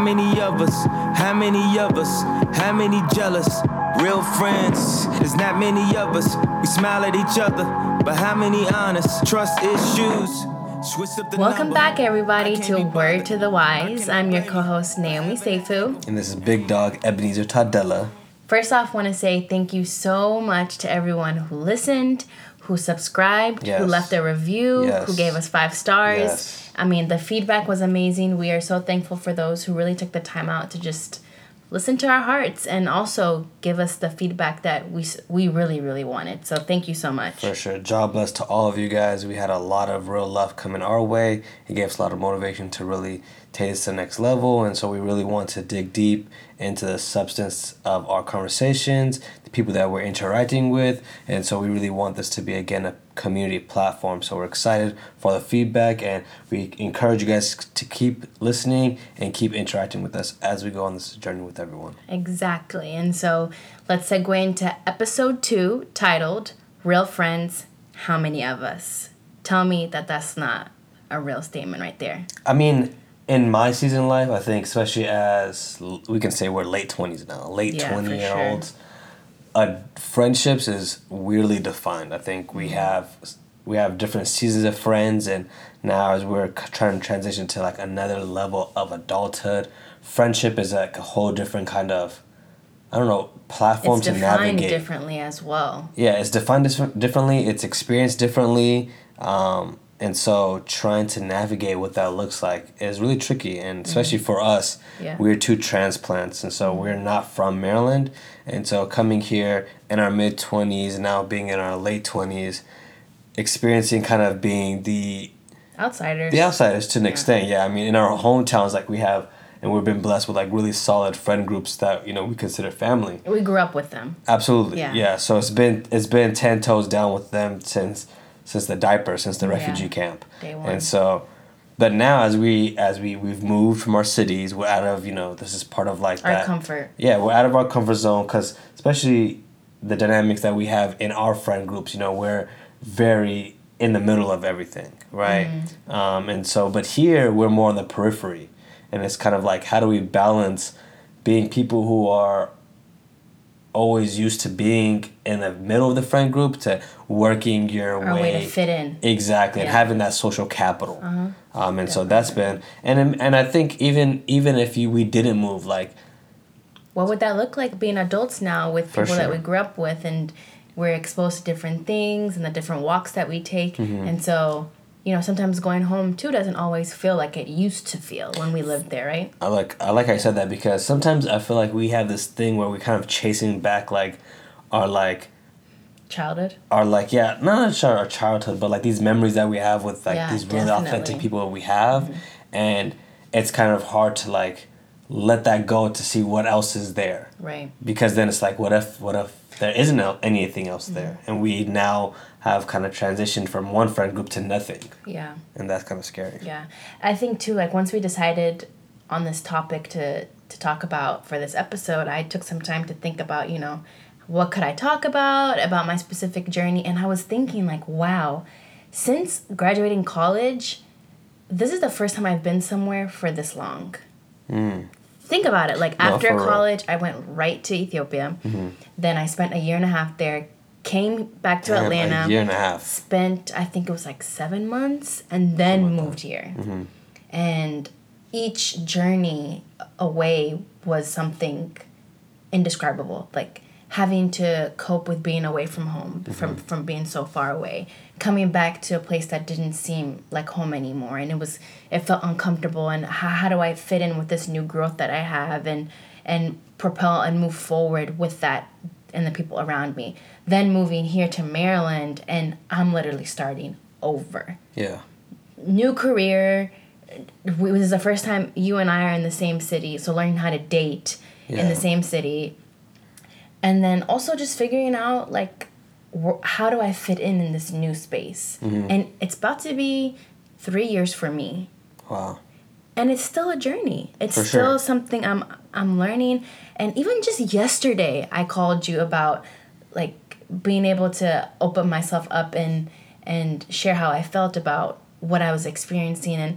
many of us? How many of us? How many jealous? Real friends, there's not many of us. We smile at each other, but how many honest? Trust issues. Welcome back, everybody, to Word to the Wise. I'm your co host, Naomi Seifu. And this is Big Dog Ebenezer Tadella. First off, want to say thank you so much to everyone who listened, who subscribed, yes. who left a review, yes. who gave us five stars. Yes. I mean, the feedback was amazing. We are so thankful for those who really took the time out to just listen to our hearts and also give us the feedback that we we really really wanted. So thank you so much. For sure. Job bless to all of you guys. We had a lot of real love coming our way. It gave us a lot of motivation to really take this to the next level and so we really want to dig deep into the substance of our conversations, the people that we're interacting with, and so we really want this to be again a community platform. So we're excited for the feedback and we encourage you guys to keep listening and keep interacting with us as we go on this journey with everyone. Exactly. And so let's segue into episode 2 titled Real Friends, How Many of Us? Tell me that that's not a real statement right there. I mean, in my season life, I think, especially as we can say we're late twenties now, late yeah, twenty year sure. olds, uh, friendships is weirdly defined. I think we mm-hmm. have we have different seasons of friends, and now as we're trying to transition to like another level of adulthood, friendship is like a whole different kind of I don't know platform it's to navigate. It's defined differently as well. Yeah, it's defined differently. It's experienced differently. Um, and so trying to navigate what that looks like is really tricky and especially mm-hmm. for us yeah. we're two transplants and so we're not from maryland and so coming here in our mid 20s now being in our late 20s experiencing kind of being the outsiders the outsiders to an yeah. extent yeah i mean in our hometowns like we have and we've been blessed with like really solid friend groups that you know we consider family we grew up with them absolutely yeah, yeah. so it's been it's been 10 toes down with them since since the diaper, since the refugee yeah. camp. Day one. And so, but now as we as we we've moved from our cities, we're out of you know this is part of like our that comfort. Yeah, we're out of our comfort zone because especially the dynamics that we have in our friend groups. You know, we're very in the middle of everything, right? Mm. Um, and so, but here we're more on the periphery, and it's kind of like how do we balance being people who are always used to being in the middle of the friend group to working your Our way, way to fit in exactly yeah. and having that social capital uh-huh. um, and so that's been and and I think even even if you we didn't move like what would that look like being adults now with people sure. that we grew up with and we're exposed to different things and the different walks that we take mm-hmm. and so you know, sometimes going home too doesn't always feel like it used to feel when we lived there, right? I like I like I said that because sometimes I feel like we have this thing where we're kind of chasing back like our like childhood. Our like yeah, not our childhood, but like these memories that we have with like yeah, these really definitely. authentic people that we have, mm-hmm. and it's kind of hard to like let that go to see what else is there. Right. Because then it's like, what if what if there isn't anything else mm-hmm. there, and we now have kind of transitioned from one friend group to nothing. Yeah. And that's kind of scary. Yeah. I think too like once we decided on this topic to to talk about for this episode, I took some time to think about, you know, what could I talk about about my specific journey and I was thinking like, wow, since graduating college, this is the first time I've been somewhere for this long. Mm. Think about it. Like no, after college, real. I went right to Ethiopia. Mm-hmm. Then I spent a year and a half there came back to Damn, Atlanta. A year and a half. Spent I think it was like seven months, and then moved here. Mm-hmm. And each journey away was something indescribable. Like having to cope with being away from home, mm-hmm. from from being so far away, coming back to a place that didn't seem like home anymore, and it was it felt uncomfortable. And how, how do I fit in with this new growth that I have, and and propel and move forward with that and the people around me. Then moving here to Maryland, and I'm literally starting over. Yeah. New career. It was the first time you and I are in the same city, so learning how to date yeah. in the same city. And then also just figuring out, like, how do I fit in in this new space? Mm-hmm. And it's about to be three years for me. Wow and it's still a journey. It's For still sure. something I'm I'm learning. And even just yesterday, I called you about like being able to open myself up and and share how I felt about what I was experiencing and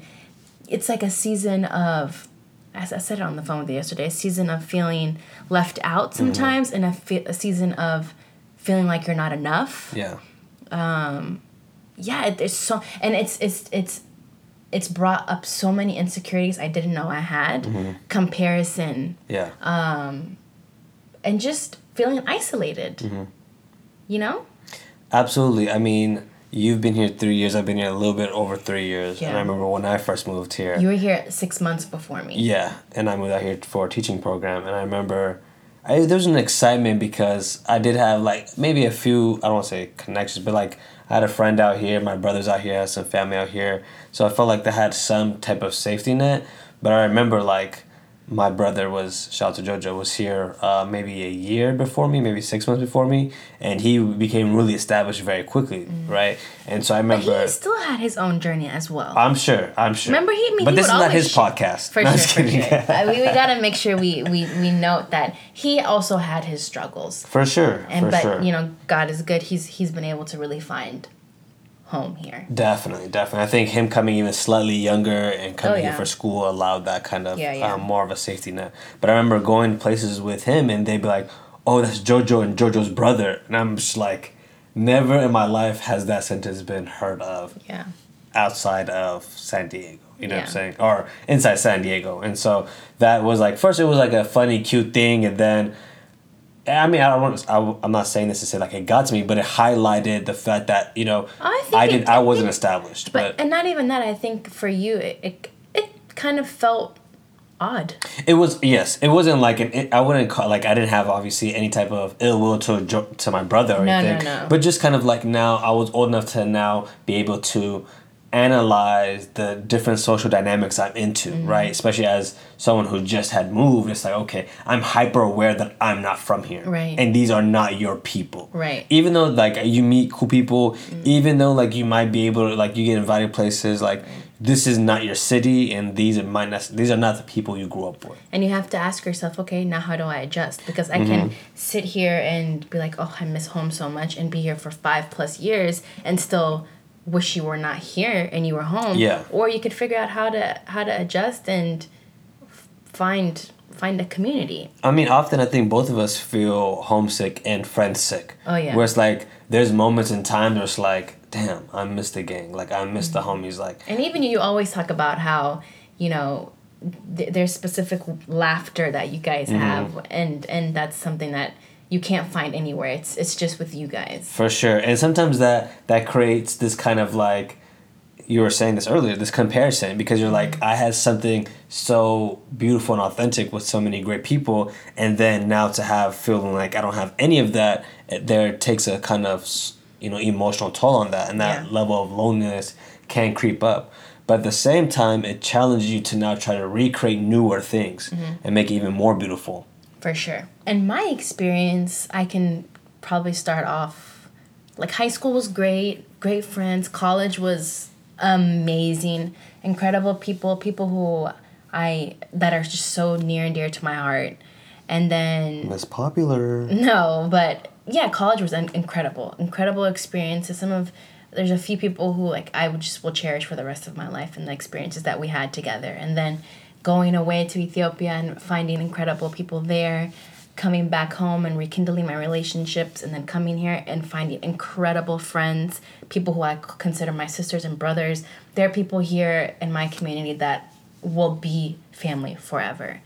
it's like a season of as I said it on the phone with you yesterday, a season of feeling left out sometimes, and a, fe- a season of feeling like you're not enough. Yeah. Um, Yeah, it, it's so, and it's it's it's it's brought up so many insecurities I didn't know I had. Mm-hmm. Comparison Yeah. Um, and just feeling isolated. Mm-hmm. You know. Absolutely. I mean, you've been here three years. I've been here a little bit over three years. And I remember when I first moved here. You were here six months before me. Yeah, and I moved out here for a teaching program, and I remember I, there was an excitement because I did have like maybe a few I don't want to say connections, but like I had a friend out here, my brothers out here, I had some family out here, so I felt like they had some type of safety net. But I remember like my brother was shout out to Jojo was here uh, maybe a year before me, maybe six months before me, and he became really established very quickly, right? And so I Mm. But remember. he still had his own journey as well. I'm sure. I'm sure. Remember, he- I mean, but he this is not his podcast. For No, I'm sure, for sure. We, we gotta make sure we, we, we note that he also had his struggles. For sure. And for but sure. you know, God is good. He's he's been able to really find home here. Definitely, definitely. I think him coming even slightly younger and coming Oh, here for school allowed that kind of Yeah, yeah. Um, more of a safety net. But I remember going places with him and they'd be like, "Oh, that's JoJo and JoJo's brother," and I'm just like, never in my life has that sentence been heard of Yeah. outside of San Diego. You know what I'm saying? Or inside San Diego. And so that was like first it was like a funny, cute thing, and then I mean I don't want I, I'm not saying this to say like it got to me, but it highlighted the fact that you know I I it- did I wasn't established, But but, and not even that. I think for you, it it, it kind of felt odd. it was yes, it wasn't like an it, I wouldn't call like I didn't have obviously any type of ill will to to my brother or No, no, no. but just kind of like now I was old enough to now be able to analyze the different social dynamics I'm into, Mm-hmm. right? Especially as someone who just had moved, it's like okay, I'm hyper aware that I'm not from here, Right. And these are not your people, Right. Even though like you meet cool people, even though like you might be able to like you get invited places, like this is not your city, and these are not these are not the people you grew up with. And you have to ask yourself, okay, now how do I adjust? Because I can Mm-hmm. sit here and be like, oh, I miss home so much, and be here for five plus years, and still wish you were not here and you were home. Yeah. Or you could figure out how to how to adjust and f- find find a community. I mean, often I think both of us feel homesick and friend sick. Oh, yeah. Where it's like there's moments in time where it's like, damn, I miss the gang. Like I miss the homies. Like And even you always talk about how, you know, th- there's specific laughter that you guys Mm-hmm. have, and and that's something that you can't find anywhere. It's it's just with you guys. for sure. And sometimes that that creates this kind of like you were saying this earlier, this comparison because you're like, I had something so beautiful and authentic with so many great people, and then now to have feeling like I don't have any of that, it, there takes a kind of you know emotional toll on that, and that Yeah. level of loneliness can creep up. But at the same time, it challenges you to now try to recreate newer things mm-hmm. and make it even more beautiful. For sure. In my experience, I can probably start off like high school was great, great friends. College was amazing, incredible people, people who I that are just so near and dear to my heart. And then It's popular. no, but yeah, college was in- incredible, incredible experiences. Some of there's a few people who like I would just will cherish for the rest of my life and the experiences that we had together. And then going away to Ethiopia and finding incredible people there, coming back home and rekindling my relationships, and then coming here and finding incredible friends, people who I consider my sisters and brothers. There are people here in my community that will be family forever.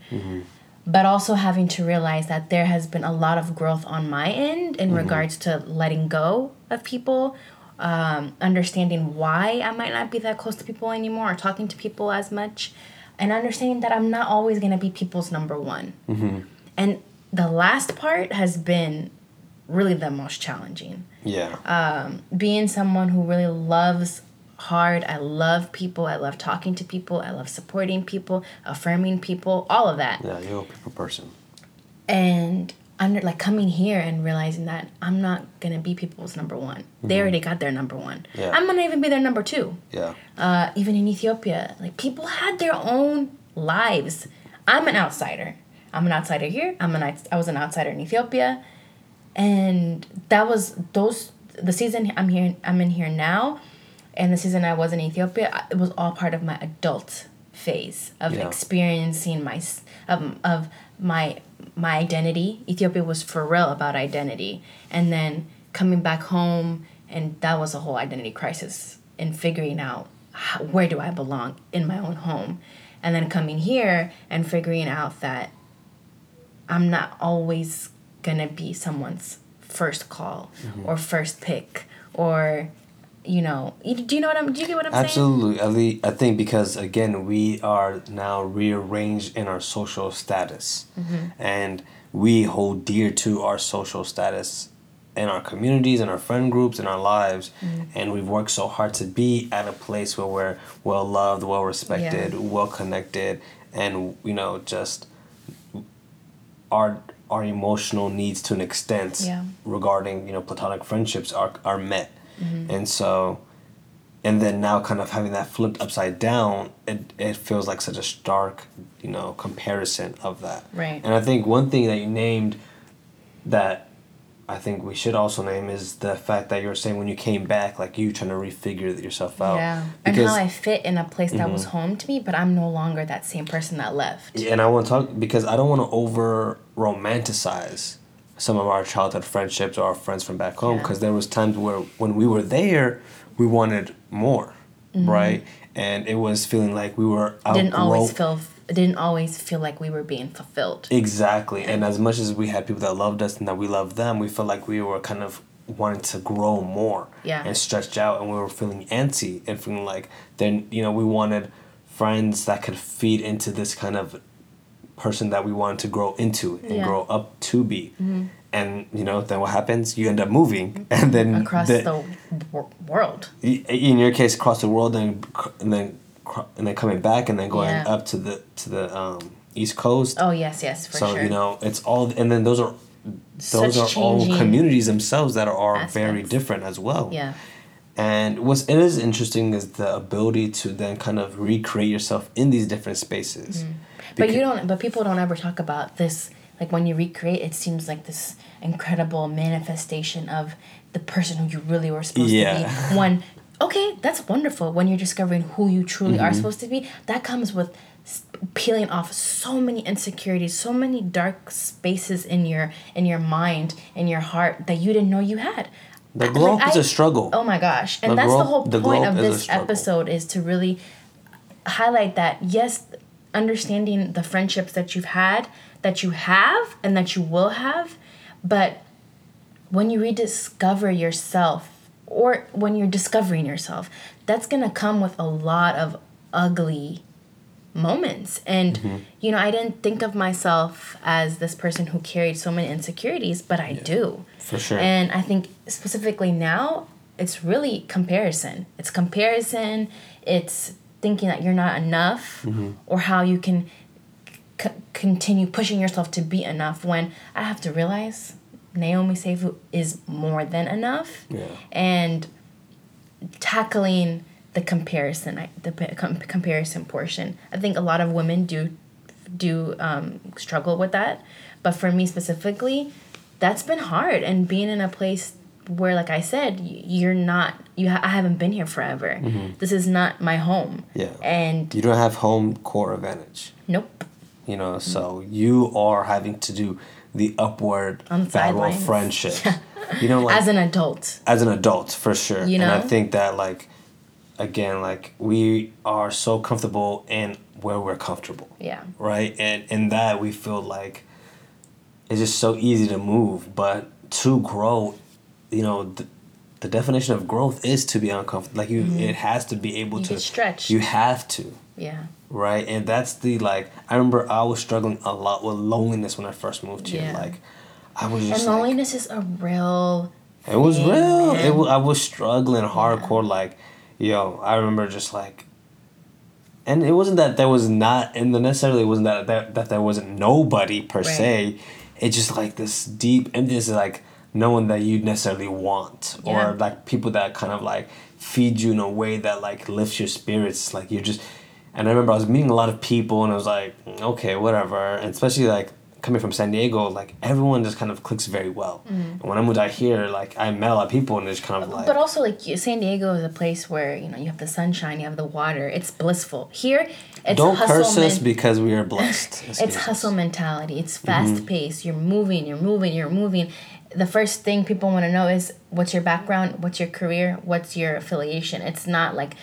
But also having to realize that there has been a lot of growth on my end in regards to letting go of people um, understanding why i might not be that close to people anymore or talking to people as much and understanding that i'm not always going to be people's number one mm-hmm. and the last part has been really the most challenging Yeah. Um, being someone who really loves hard. I love people. I love talking to people. I love supporting people, affirming people, all of that. yeah, you're a people person. And under like coming here and realizing that I'm not gonna be people's number one. They already got their number one. Yeah. I'm gonna even be their number two. Yeah. Uh, even in Ethiopia, like people had their own lives. I'm an outsider. I'm an outsider here. I'm an I was an outsider in Ethiopia, and that was those the season I'm here. I'm in here now, and the season I was in Ethiopia. It was all part of my adult phase of Yeah. experiencing my of, of my my identity. Ethiopia was for real about identity, and then coming back home, and that was a whole identity crisis in figuring out how, where do I belong in my own home, and then coming here and figuring out that I'm not always gonna be someone's first call mm-hmm. or first pick or you know you- do you know what I'm do you get what I'm saying? Absolutely. At least, I think because again we are now rearranged in our social status, mm-hmm. and we hold dear to our social status in our communities, in our friend groups, in our lives, mm-hmm. and we've worked so hard to be at a place where we're well loved, well respected, well connected, and you know just our our emotional needs to an extent Yeah. regarding you know platonic friendships are are met Mm-hmm. and so and then now kind of having that flipped upside down it, it feels like such a stark you know comparison of that Right. and i think one thing that you named that i think we should also name is the fact that you were saying when you came back like you trying to refigure yourself out Yeah, and how I fit in a place that Mm-hmm. was home to me, but I'm no longer that same person that left. Yeah, and I want to talk because I don't want to over romanticize some of our childhood friendships or our friends from back home Yeah. because there was times where when we were there, we wanted more, right? And it was feeling like we were Mm-hmm. Didn't always outgrow- feel didn't always feel like we were being fulfilled. exactly. And as much as we had people that loved us and that we loved them, we felt like we were kind of wanting to grow more Yeah. and stretched out and we were feeling antsy and feeling like then you know we wanted friends that could feed into this kind of person that we wanted to grow into and Yeah. Mm-hmm. grow up to be and you know then what happens you end up moving and then across the- the wor- world. in your case across the world and and then and then coming back and then going Yeah. up to the to the um, east coast Oh yes, yes, for so sure. you know it's all and then those are those Such are all communities themselves that are, are very different as well yeah, and what's it is interesting is the ability to then kind of recreate yourself in these different spaces Mm. but you don't. But people don't ever talk about this. Like when you recreate, it seems like this incredible manifestation of the person who you really were supposed Yeah. to be. When okay, that's wonderful. When you're discovering who you truly Mm-hmm. are supposed to be, that comes with peeling off so many insecurities, so many dark spaces in your in your mind, in your heart that you didn't know you had. the glow like, up is I- a struggle Oh my gosh. And The that's the whole the point glow of up is a this episode is to really highlight that yes, understanding the friendships that you've had, that you have and that you will have, but when you rediscover yourself or when you're discovering yourself, that's going to come with a lot of ugly moments. And Mm-hmm. you know, I didn't think of myself as this person who carried so many insecurities, but I do. for sure And I think specifically now, it's really comparison. It's comparison. It's thinking that you're not enough, Mm-hmm. or how you can c- continue pushing yourself to be enough. When I have to realize Naomi Seifu is more than enough, Yeah. and tackling the comparison, the com- comparison portion. I think a lot of women do do um, struggle with that, but for me specifically, that's been hard. And being in a place where, like I said, you're not you. Ha- I haven't been here forever. This is not my home. Mm-hmm. Yeah. And you don't have home core advantage nope. you know so you are having to do the upward On battle of sidelines. friendship you know like As an adult, as an adult for sure You and i think that like again like we are so comfortable in where we're comfortable yeah, right and in that we feel like it's just so easy to move but to grow you know the, the definition of growth is to be uncomfortable like you it has to be able Mm-hmm. You to stretch. you have to yeah, right and that's the like i remember i was struggling a lot with loneliness when i first moved here Yeah. like i was and just like, loneliness is a real. it was thing, real. It man. was, I was struggling hardcore. Like, yo, I remember just like, and it wasn't that there was not, and the necessarily wasn't that that, that there wasn't nobody per se. It's just like this deep emptiness, like no one that you necessarily want, Yeah. or like people that kind of like feed you in a way that like lifts your spirits. Like you're just, and I remember I was meeting a lot of people, and I was like, okay, whatever, and especially like coming from San Diego, like everyone just kind of clicks very well. Mm. And when I moved out here, like I met a lot of people and it's kind of like But also, like San Diego is a place where you know you have the sunshine, you have the water. It's blissful. Here, it's don't hustle. curse us men- because we are blessed. it's us. hustle mentality. It's Mm-hmm. fast paced. You're moving. You're moving. You're moving. The first thing people want to know is what's your background, what's your career, what's your affiliation. It's not like,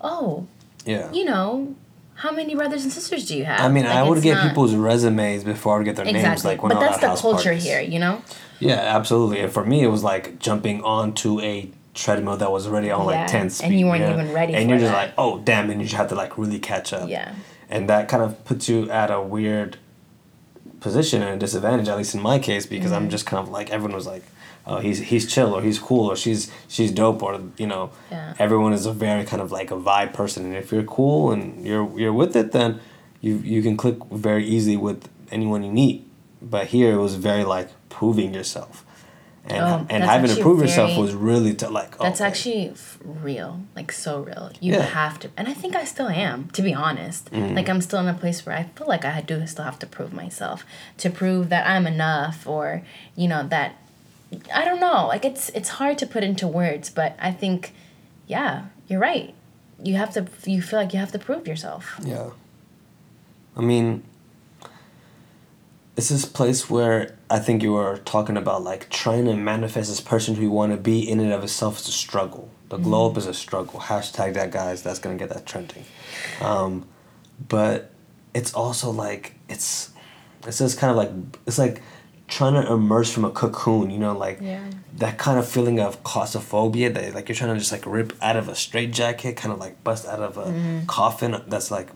oh, Yeah. you know, how many brothers and sisters do you have? I mean, Like, I would get not- people's resumes before I would get their names. Like when but that's the culture parties. here. You know. Yeah, absolutely. And for me, it was like jumping onto a treadmill that was already on Yeah, like 10 speed. and you weren't know? even ready And you're just that. like, oh, damn. And you just have to like really catch up. Yeah. And that kind of puts you at a weird position and a disadvantage, at least in my case, because Mm-hmm. I'm just kind of like, everyone was like, oh, he's, he's chill or he's cool or she's, she's dope or, you know, Yeah. everyone is a very kind of like a vibe person. And if you're cool and you're, you're with it, then you, you can click very easily with anyone you meet. But here it was very like proving yourself. And, Oh, and having to prove yourself was really to like oh, That's okay. actually real, like so real. You Yeah. have to, and I think I still am, to be honest. Mm-hmm. Like I'm still in a place where I feel like I do still have to prove myself to prove that I'm enough, or you know that I don't know. Like it's it's hard to put into words, but I think, yeah, you're right. You have to. You feel like you have to prove yourself. Yeah. I mean, it's this place where I think you were talking about like trying to manifest this person who you want to be in and of itself is a struggle. The glow up is a struggle. Hashtag that, guys. That's gonna get that trending. Um, but it's also like it's it's just kind of like it's like trying to emerge from a cocoon. You know, like Yeah. that kind of feeling of claustrophobia that like you're trying to just like rip out of a straitjacket, kind of like bust out of a coffin that's like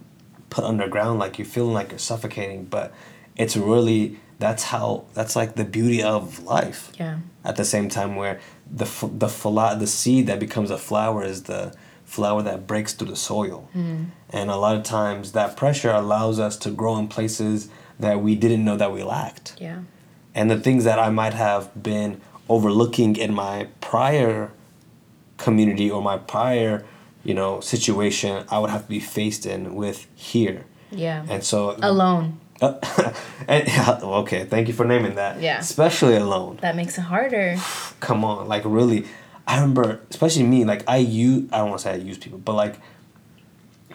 put underground, like you're feeling like you're suffocating, but it's really that's how that's like the beauty of life. Yeah. At the same time, where the the fla- the seed that becomes a flower is the flower that breaks through the soil, mm. and a lot of times that pressure allows us to grow in places that we didn't know that we lacked Yeah. and the things that I might have been overlooking in my prior community or my prior, you know, situation, I would have to be faced in with here. Yeah. And so, Alone. and, yeah, okay, thank you for naming that. Yeah. Especially alone. That makes it harder. Come on, like really, I remember, especially me, like I use, I don't want to say I use people, but like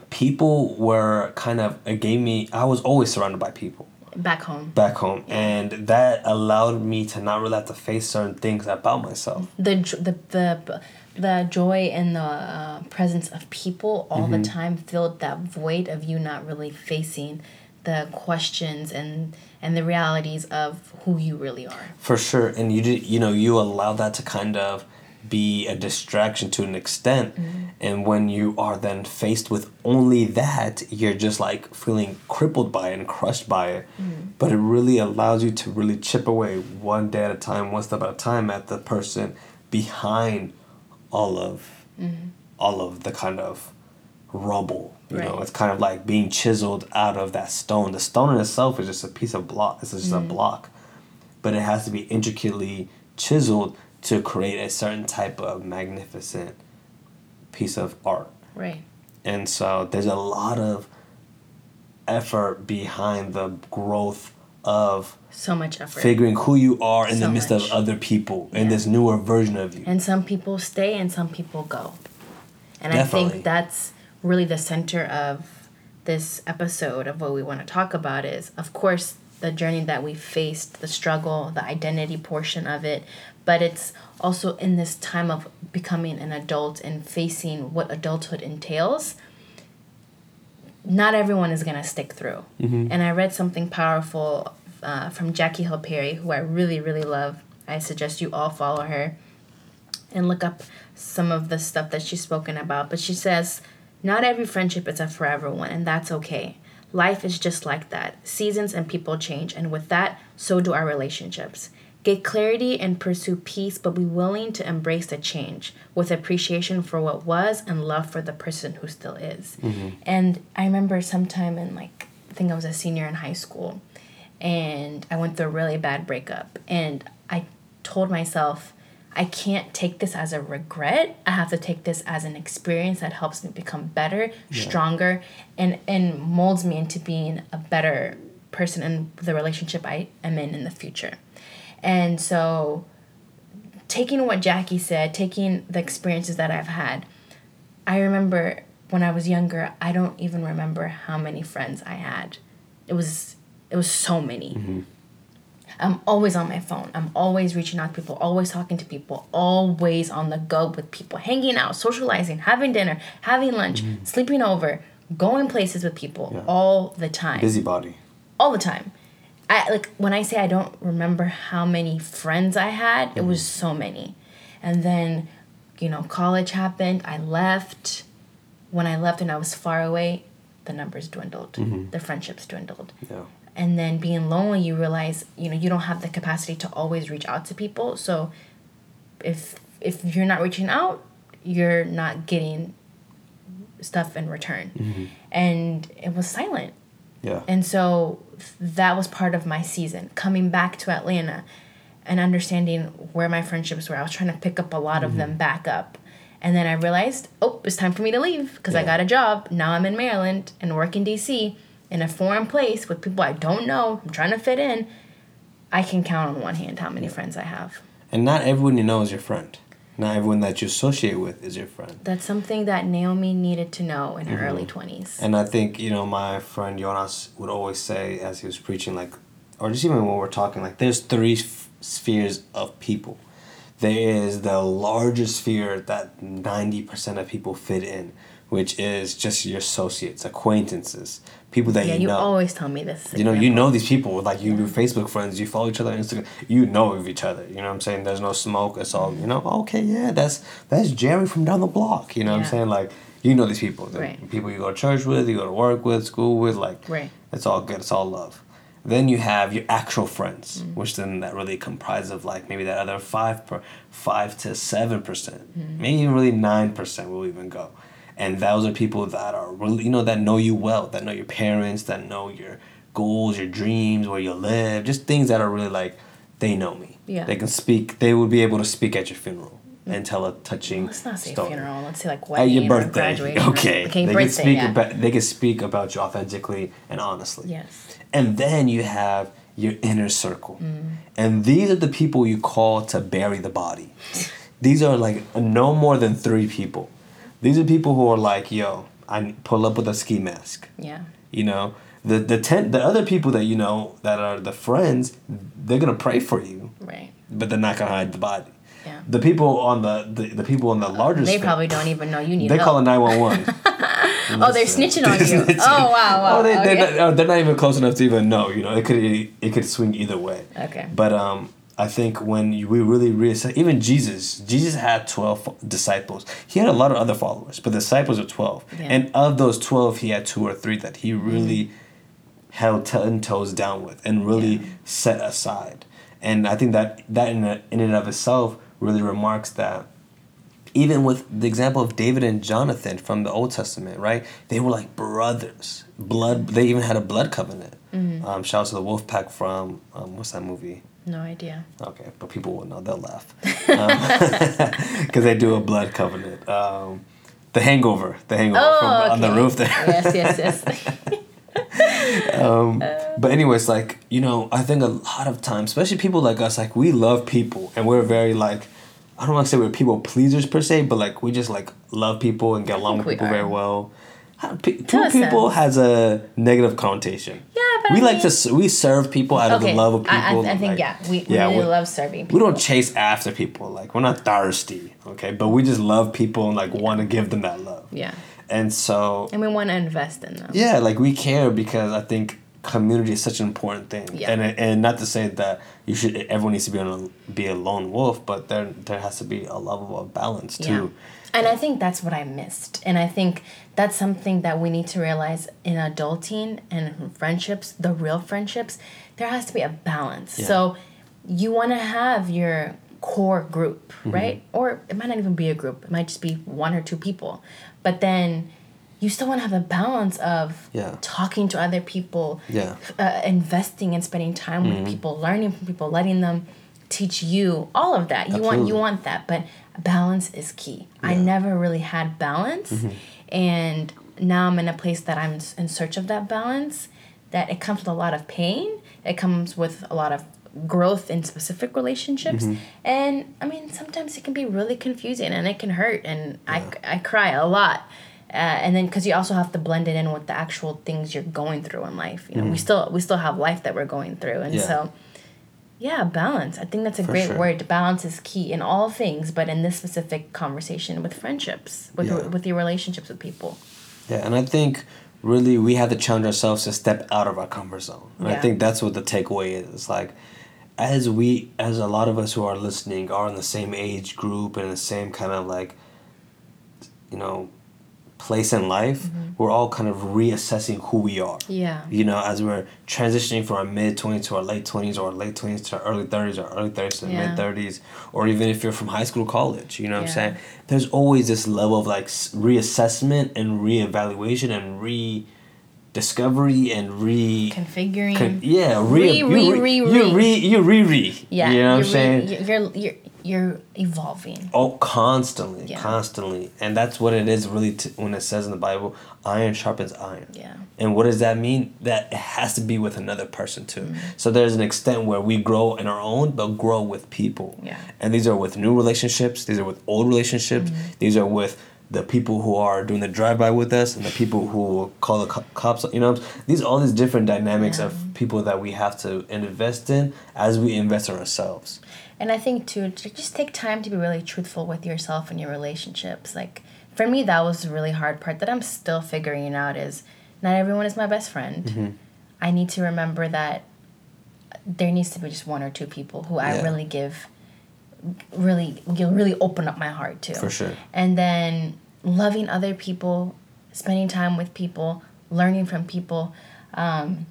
people were kind of, it gave me, I was always surrounded by people Back home. back home and that allowed me to not really have to face certain things about myself the the the the joy and the uh, presence of people all Mm-hmm. the time filled that void of you not really facing the questions and and the realities of who you really are. for sure. And you did you know you allow that to kind of be a distraction to an extent. Mm-hmm. And when you are then faced with only that you're just like feeling crippled by it and crushed by it. Mm-hmm. But it really allows you to really chip away one day at a time one step at a time at the person behind all of mm-hmm. all of the kind of rubble you know it's kind of like being chiseled out of that stone the stone in itself is just a piece of block it's just a mm. block but it has to be intricately chiseled to create a certain type of magnificent piece of art. Right. And so there's a lot of effort behind the growth of So much effort. figuring who you are in the midst much. of other people in Yeah. this newer version of you. And some people stay and some people go. And I think that's really the center of this episode of what we want to talk about is of course the journey that we faced, the struggle, the identity portion of it, but it's also in this time of becoming an adult and facing what adulthood entails. Not everyone is going to stick through. And I read something powerful uh, from Jackie Hill Perry, who I really, really love. I suggest you all follow her and look up some of the stuff that she's spoken about. But she says, not every friendship is a forever one, and that's okay. Life is just like that. Seasons and people change, and with that, so do our relationships. Get clarity and pursue peace, but be willing to embrace the change with appreciation for what was and love for the person who still is. Mm-hmm. And I remember sometime in like, I think I was a senior in high school, and I went through a really bad breakup. And I told myself, I can't take this as a regret. I have to take this as an experience that helps me become better, stronger, and and molds me into being a better person in the relationship I am in in the future. And so, taking what Jackie said, taking the experiences that I've had, I remember when I was younger, I don't even remember how many friends I had. It was it was so many. Mm-hmm. I'm always on my phone. I'm always reaching out to people, always talking to people, always on the go with people, hanging out, socializing, having dinner, having lunch, sleeping over, going places with people Mm-hmm. Yeah. all the time Busybody. all the time. I like when I say I don't remember how many friends I had, it was so many. And then, you know, college happened, I left. When I left and I was far away, the numbers dwindled. The friendships dwindled. Yeah. And then being lonely, you realize, you know, you don't have the capacity to always reach out to people. So if if you're not reaching out, you're not getting stuff in return. Mm-hmm. And it was silent. Yeah. And so that was part of my season. Coming back to Atlanta and understanding where my friendships were. I was trying to pick up a lot of them mm-hmm. back up. And then I realized, oh, it's time for me to leave because I got a job. Now I'm in Maryland and work in DC in a foreign place with people I don't know. I'm trying to fit in. I can count on one hand how many friends I have. And not everyone you know is your friend. Not everyone that you associate with is your friend. That's something that Naomi needed to know in her Mm-hmm. early 20s. And I think, you know, my friend Jonas would always say as he was preaching, like, or just even when we're talking, like, there's three f- spheres of people. There is the larger sphere that 90% of people fit in, which is just your associates, acquaintances, people that you yeah, you you know. always tell me this. you know, you know these people, like you do Facebook friends, you follow each other on Instagram, you know of each other. You know what I'm saying? There's no smoke. It's all, you know, okay, yeah, that's that's Jerry from down the block. You know what I'm saying? Like, you know these people. The Right. People you go to church with, you go to work with, school with, like, Right. it's all good. It's all love. Then you have your actual friends, Mm. which then that really comprise of like maybe that other five per five to seven percent, Mm. maybe even really nine percent will even go, and those are people that are really you know that know you well, that know your parents, that know your goals, your dreams, where you live, just things that are really like they know me. Yeah. They can speak. They would be able to speak at your funeral and tell a touching Let's not say story. funeral. Let's say like At wedding your or birthday. Okay, they birthday. can speak yeah. about. They can speak about you authentically and honestly. yes. And then you have your inner circle. Mm. And these are the people you call to bury the body. These are like no more than three people. These are people who are like, yo, I pull up with a ski mask. Yeah. You know, the the ten, the other people that you know that are the friends, they're gonna pray for you, Right. but they're not gonna hide the body. Yeah. The people on the the, the people on the larger They probably don't even know you need they help. call it nine one one. oh, they're snitching on you. Oh wow, wow. Oh, they, okay. they're, not, uh, they're not even close enough to even know. You know, it could it could swing either way. Okay. But um, I think when we really reassess, even Jesus, Jesus had twelve disciples. He had a lot of other followers, but the disciples were twelve. Yeah. And of those twelve, he had two or three that he really held ten toes down with and really Yeah. set aside. And I think that that in, a, in and of itself really remarks that even with the example of David and Jonathan from the Old Testament, right? They were like brothers. Blood. They even had a blood covenant. Mm-hmm. Um, shout out to the wolf pack from um, what's that movie? No idea. Okay, but people will know. They'll laugh because they do a blood covenant. Um, the Hangover. The Hangover Oh, from, on the roof there. yes, yes, yes. But anyways, like you know, I think a lot of times, especially people like us, like we love people, and we're very like, I don't want to say we're people pleasers per se, but like we just like love people and get along with people very well. Two people sense. has a negative connotation. Yeah, but we I like mean- to we serve people out of okay. the love of people. I, I, I think like- yeah, we, we yeah, really we- love serving people. we don't chase after people. Like we're not thirsty, okay? But we just love people and like want to give them that love. Yeah, And so and we want to invest in them. yeah, like we care because I think community is such an important thing. Yeah. And and not to say that you should everyone needs to be on a, be a lone wolf, but there there has to be a level of balance too. Yeah. And I think that's what I missed. And I think that's something that we need to realize in adulting and friendships, the real friendships, there has to be a balance. Yeah. So you want to have your core group, Mm-hmm. right? Or it might not even be a group, it might just be one or two people. But then you still want to have a balance of Yeah. talking to other people, Yeah. uh, investing and spending time Mm-hmm. with people, learning from people, letting them teach you all of that. You want you want that, but balance is key. I never really had balance, Mm-hmm. and now I'm in a place that I'm in search of that balance. that it comes with a lot of pain. It comes with a lot of growth in specific relationships Mm-hmm. and i mean sometimes it can be really confusing and it can hurt and I, I cry a lot uh, and then because you also have to blend it in with the actual things you're going through in life you know we still we still have life that we're going through and. Yeah. so yeah balance i think that's a great sure. word balance is key in all things but in this specific conversation with friendships with Yeah. with your relationships with people Yeah, and I think really we have to challenge ourselves to step out of our comfort zone. And I think that's what the takeaway is. It's like as we as a lot of us who are listening are in the same age group and the same kind of like you know place in life, mm-hmm. we're all kind of reassessing who we are. yeah You know, as we're transitioning from our mid 20s to our late 20s or late 20s to our early 30s or early 30s to Yeah. mid 30s, or even if you're from high school, college, you know what I'm saying? There's always this level of like reassessment and reevaluation and re discovery and re. configuring Con- yeah, Re- re, re- you re- you re. re, you re, re. yeah you know what I'm saying? re- you're you're you're evolving Oh, constantly, Yeah. constantly, and that's what it is really. T- when it says in the Bible, "Iron sharpens iron." yeah And what does that mean? That it has to be with another person too. Mm-hmm. So there's an extent where we grow in our own, but grow with people. Yeah. And these are with new relationships. These are with old relationships. Mm-hmm. These are with the people who are doing the drive-by with us and the people who will call the co- cops. You know, these all these different dynamics Yeah. of people that we have to invest in as we invest in ourselves. And I think too, to just take time to be really truthful with yourself and your relationships. Like for me, that was the really hard part that I'm still figuring out. Is not everyone is my best friend. Mm-hmm. I need to remember that there needs to be just one or two people who I really give, really, you'll really open up my heart to. For sure. And then loving other people, spending time with people, learning from people. Um,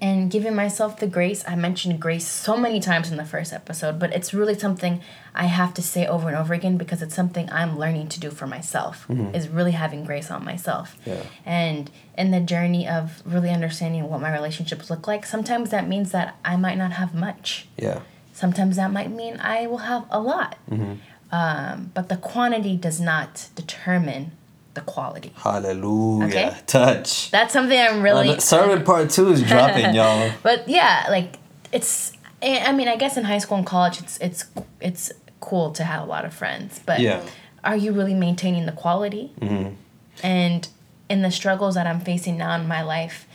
and giving myself the grace. I mentioned grace so many times in the first episode, but it's really something I have to say over and over again because it's something I'm learning to do for myself. Is really having grace on myself. Yeah. And in the journey of really understanding what my relationships look like, sometimes that means that I might not have much. Yeah. Sometimes that might mean I will have a lot. Um, but the quantity does not determine the quality. Hallelujah. Okay. Touch. That's something I'm Uh, really. the sermon part two is dropping, y'all. But yeah, like it's. I I mean, I guess in high school and college, it's it's it's cool to have a lot of friends. But Yeah. are you really maintaining the quality? Mm-hmm. And in the struggles that I'm facing now in my life,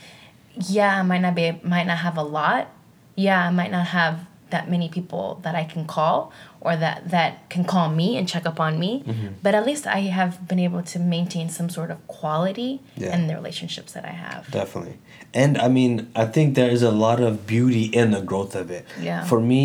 yeah, I might not be might not have a lot. Yeah, I might not have that many people that I can call or that that can call me and check up on me. Mm-hmm. But at least I have been able to maintain some sort of quality Yeah. in the relationships that I have. Definitely. And I mean, I think there is a lot of beauty in the growth of it. Yeah. For me,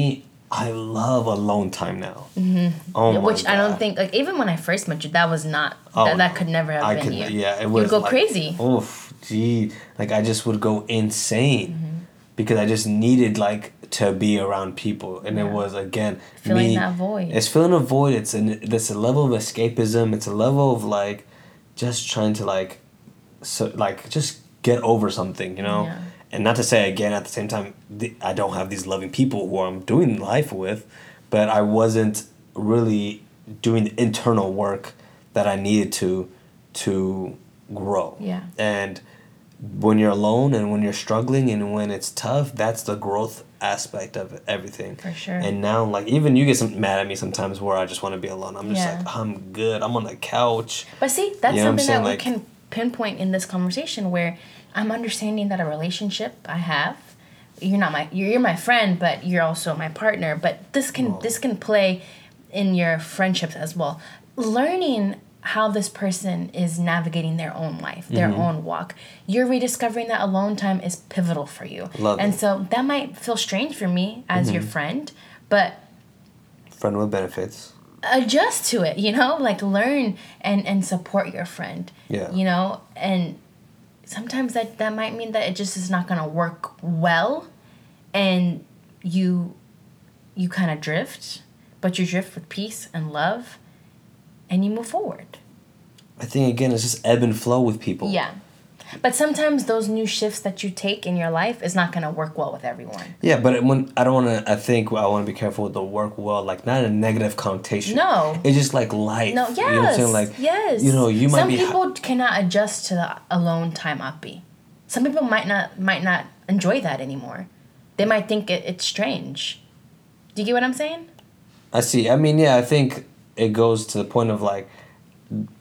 I love alone time now. Mm-hmm. Oh my Which I don't think like even when I first met you, that was not Oh, that, that could never have I been could, you. yeah, it was You'd go like, crazy. Oof, gee, like I just would go insane Mm-hmm. because I just needed like to be around people, and it was again Filling me. that void. It's filling a void. It's an it's a level of escapism. It's a level of like just trying to like so like just get over something, you know. Yeah. And not to say again at the same time I don't have these loving people who I'm doing life with, but I wasn't really doing the internal work that I needed to to grow. Yeah. And when you're alone and when you're struggling and when it's tough, that's the growth aspect of everything. For sure. And now, like, even you get some mad at me sometimes where I just want to be alone. I'm just Yeah. like, I'm good. I'm on the couch. But see, that's You know something that saying? we can pinpoint in this conversation where I'm understanding that a relationship I have, you're not my you're, you're my friend, but you're also my partner. But this can this can play in your friendships as well. Learning how this person is navigating their own life, their Mm-hmm. own walk. You're rediscovering that alone time is pivotal for you. Love and it. so that might feel strange for me as your Mm-hmm. friend, but Friend with benefits. adjust to it you know like learn and and support your friend Yeah. you know and sometimes that that might mean that it just is not gonna work well and you you kind of drift but you drift with peace and love and you move forward I think, again, it's just ebb and flow with people. yeah but sometimes those new shifts that you take in your life is not gonna work well with everyone Yeah, but when I don't want to, I think I want to be careful with the work well, like not a negative connotation. No. It's just like life. no yes You know what I'm saying? Like, yes you know, you might some be. people cannot adjust to the alone time uppy some people might not might not enjoy that anymore. They might think it, it's strange. Do you get what I'm saying? I see. I mean, yeah, I think it goes to the point of like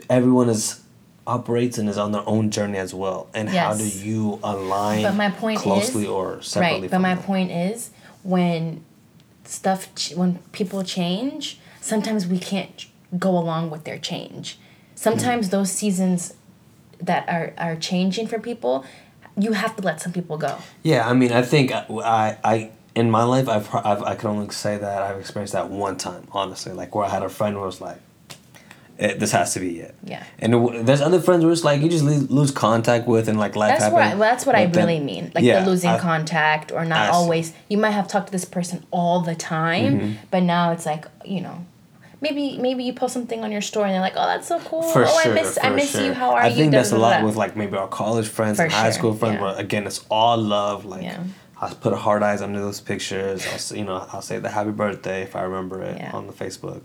everyone is operates and is on their own journey as well. And how do you align But my point closely is or separately? right. But my them? point is when stuff ch- when people change, sometimes we can't go along with their change. Sometimes Hmm. those seasons that are are changing for people, you have to let some people go. Yeah, I mean, I think I, I, I in my life, I've, I've I can only say that I've experienced that one time, honestly. Like where I had a friend who was like, eh, "This has to be it." Yeah. And w- there's other friends where it's like you just lo- lose contact with, and like life That's happens. what I, well, that's what I then- really mean. Like Yeah, the losing I- contact or I not see. always. You might have talked to this person all the time, Mm-hmm. but now it's like you know. Maybe maybe you post something on your story and they're like, oh that's so cool. For oh sure, I miss I miss sure. you. How are I you? think that's a lot with like maybe our college friends and high school friends. yeah. Where again, it's all love. Like Yeah. I put a hard eyes under those pictures. I'll say, you know I'll say the happy birthday if I remember it Yeah. on the Facebook.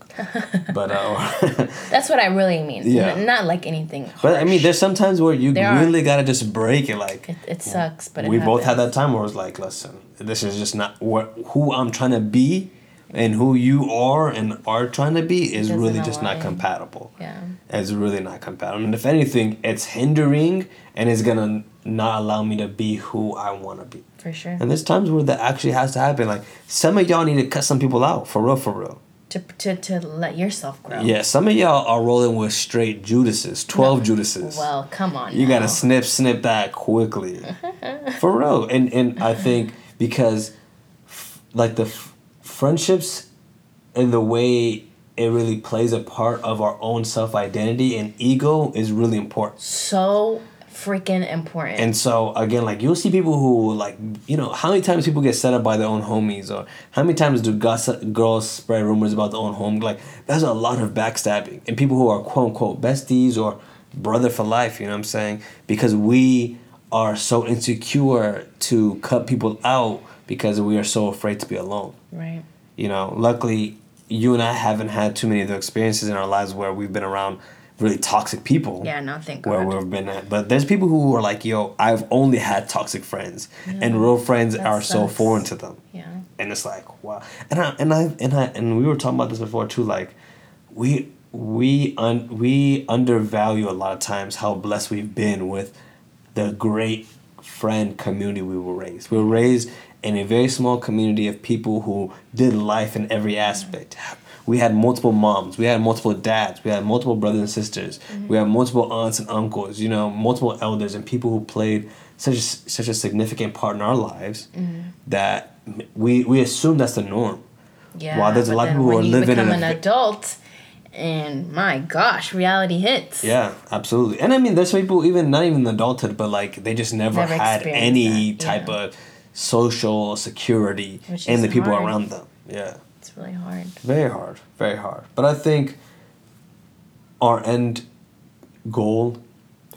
but uh, That's what I really mean. Yeah. Not like anything. but I mean, harsh. there's sometimes where you There are. really gotta just break it. Like it, it sucks, but it we both had that time where it was like, listen, this is just not what who I'm trying to be, and who you are and are trying to be is doesn't really just not compatible. Yeah. It's really not compatible. And if anything, it's hindering and it's gonna not allow me to be who I want to be. For sure. And there's times where that actually has to happen. Like some of y'all need to cut some people out for real, for real. To, to, to let yourself grow. Yeah, some of y'all are rolling with straight Judases, twelve Judases. Well, come on. You now. gotta snip snip that quickly, for real. And and I think because, f- like the f- friendships, and the way it really plays a part of our own self identity and ego is really important. so freaking important. And so again, like you'll see people who like you know how many times people get set up by their own homies, or how many times do gossip, girls spread rumors about their own home? Like that's a lot of backstabbing and people who are quote unquote besties or brother for life. You know what I'm saying? Because we are so insecure to cut people out because we are so afraid to be alone. right. You know, luckily you and I haven't had too many of the experiences in our lives where we've been around really toxic people Yeah, no, thank where God. Where we've been at. But there's people who are like, yo, I've only had toxic friends, and real friends That are so foreign to them. Yeah. And it's like, wow. And I and I and I and we were talking about this before too. Like, we we un, we undervalue a lot of times how blessed we've been with the great friend community we were raised. We were raised in a very small community of people who did life in every aspect. We had multiple moms, we had multiple dads, we had multiple brothers and sisters, mm-hmm. we had multiple aunts and uncles, you know, multiple elders and people who played such a, such a significant part in our lives mm-hmm. that we we assume that's the norm. Yeah. Wow, there's a lot of people who are living in become a an adult, and my gosh, reality hits. Yeah, absolutely. And I mean, there's people even not even adulthood, but like they just never, Never had any that, type yeah. of social security Which is the people hard. around them. Yeah, It's really hard. very hard, very hard. But I think our end goal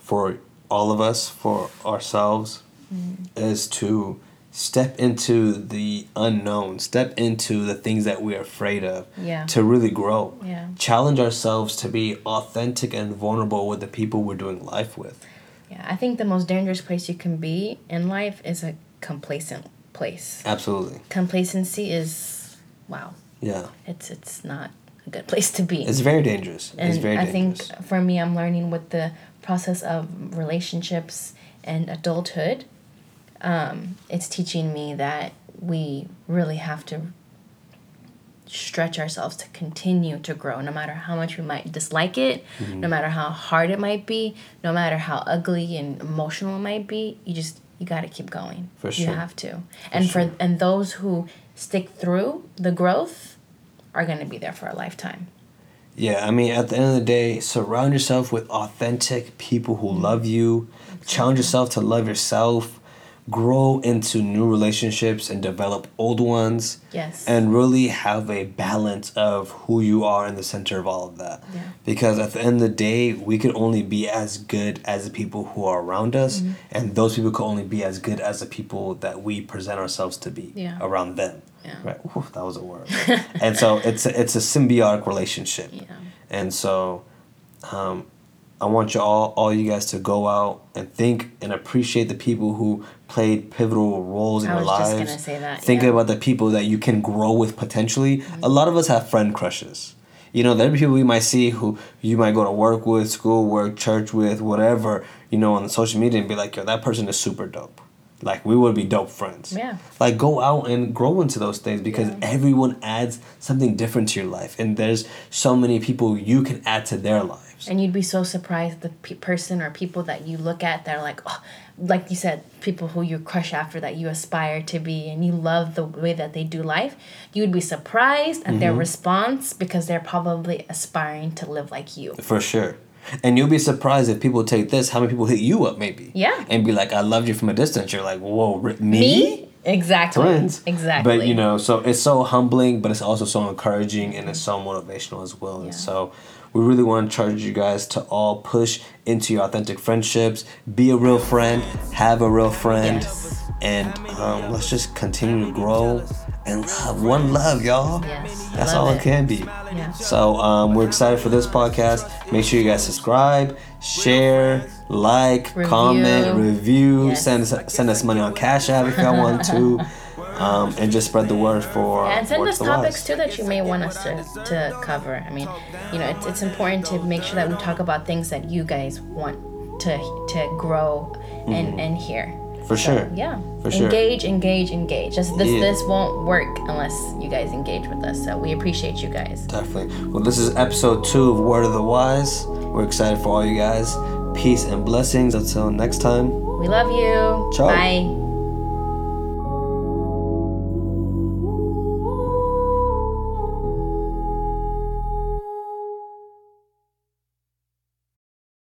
for all of us, for ourselves, Mm-hmm. is to step into the unknown, step into the things that we're afraid of, Yeah. to really grow. Yeah. Challenge ourselves to be authentic and vulnerable with the people we're doing life with. Yeah, I think the most dangerous place you can be in life is a complacent place. Absolutely. Complacency is, wow, Yeah. it's it's not a good place to be. It's very dangerous. and it's very I dangerous. think for me, I'm learning with the process of relationships and adulthood. Um, it's teaching me that we really have to stretch ourselves to continue to grow, no matter how much we might dislike it, Mm-hmm. no matter how hard it might be, no matter how ugly and emotional it might be. You just you got to keep going. For You have to, and sure. for and those who stick through the growth are going to be there for a lifetime. Yeah, I mean, at the end of the day, surround yourself with authentic people who love you. Challenge yourself to love yourself. Grow into new relationships and develop old ones. Yes. And really have a balance of who you are in the center of all of that. Yeah. Because at the end of the day, we could only be as good as the people who are around us, Mm-hmm. and those people could only be as good as the people that we present ourselves to be Yeah. around them. Yeah. Right. Whew, that was a word. and so it's a, it's a symbiotic relationship. Yeah. And so, um, I want you all, all you guys to go out and think and appreciate the people who played pivotal roles in I your was just lives. gonna say that, Think yeah. about the people that you can grow with potentially. Mm-hmm. A lot of us have friend crushes. You know, there are people we might see who you might go to work with, school, work, church with, whatever, you know, on social media and be like, yo, that person is super dope. Like, we would be dope friends. Yeah. Like, go out and grow into those things because Yeah. everyone adds something different to your life. And there's so many people you can add to their lives. And you'd be so surprised the pe- person or people that you look at that are like, oh, like you said, people who you crush after that you aspire to be and you love the way that they do life. You would be surprised at Mm-hmm. their response because they're probably aspiring to live like you. For sure. And you'll be surprised if people take this, how many people hit you up maybe. Yeah. And be like, I loved you from a distance. You're like, whoa, me? Me? Exactly. Twins. Exactly. But you know, so it's so humbling, but it's also so encouraging and it's so motivational as well. Yeah. And so we really want to charge you guys to all push into your authentic friendships, be a real friend, have a real friend, Yes. and um, let's just continue to grow and love. One love, y'all. Yes. That's Love all it. it can be. Yeah. So um, we're excited for this podcast. Make sure you guys subscribe, share, like, Review. comment, review, Yes. send us send us money on Cash App if y'all want to, um, and just spread the word for. and send us topics too that you may want us to, to cover. I mean, you know, it's, it's important to make sure that we talk about things that you guys want to to grow and, and hear. For sure. Yeah. For sure. engage, engage, engage. Just this Yeah. this won't work unless you guys engage with us. So we appreciate you guys. Definitely. Well, this is episode two of Word of the Wise. We're excited for all you guys. Peace and blessings. Until next time. We love you. Ciao. Bye.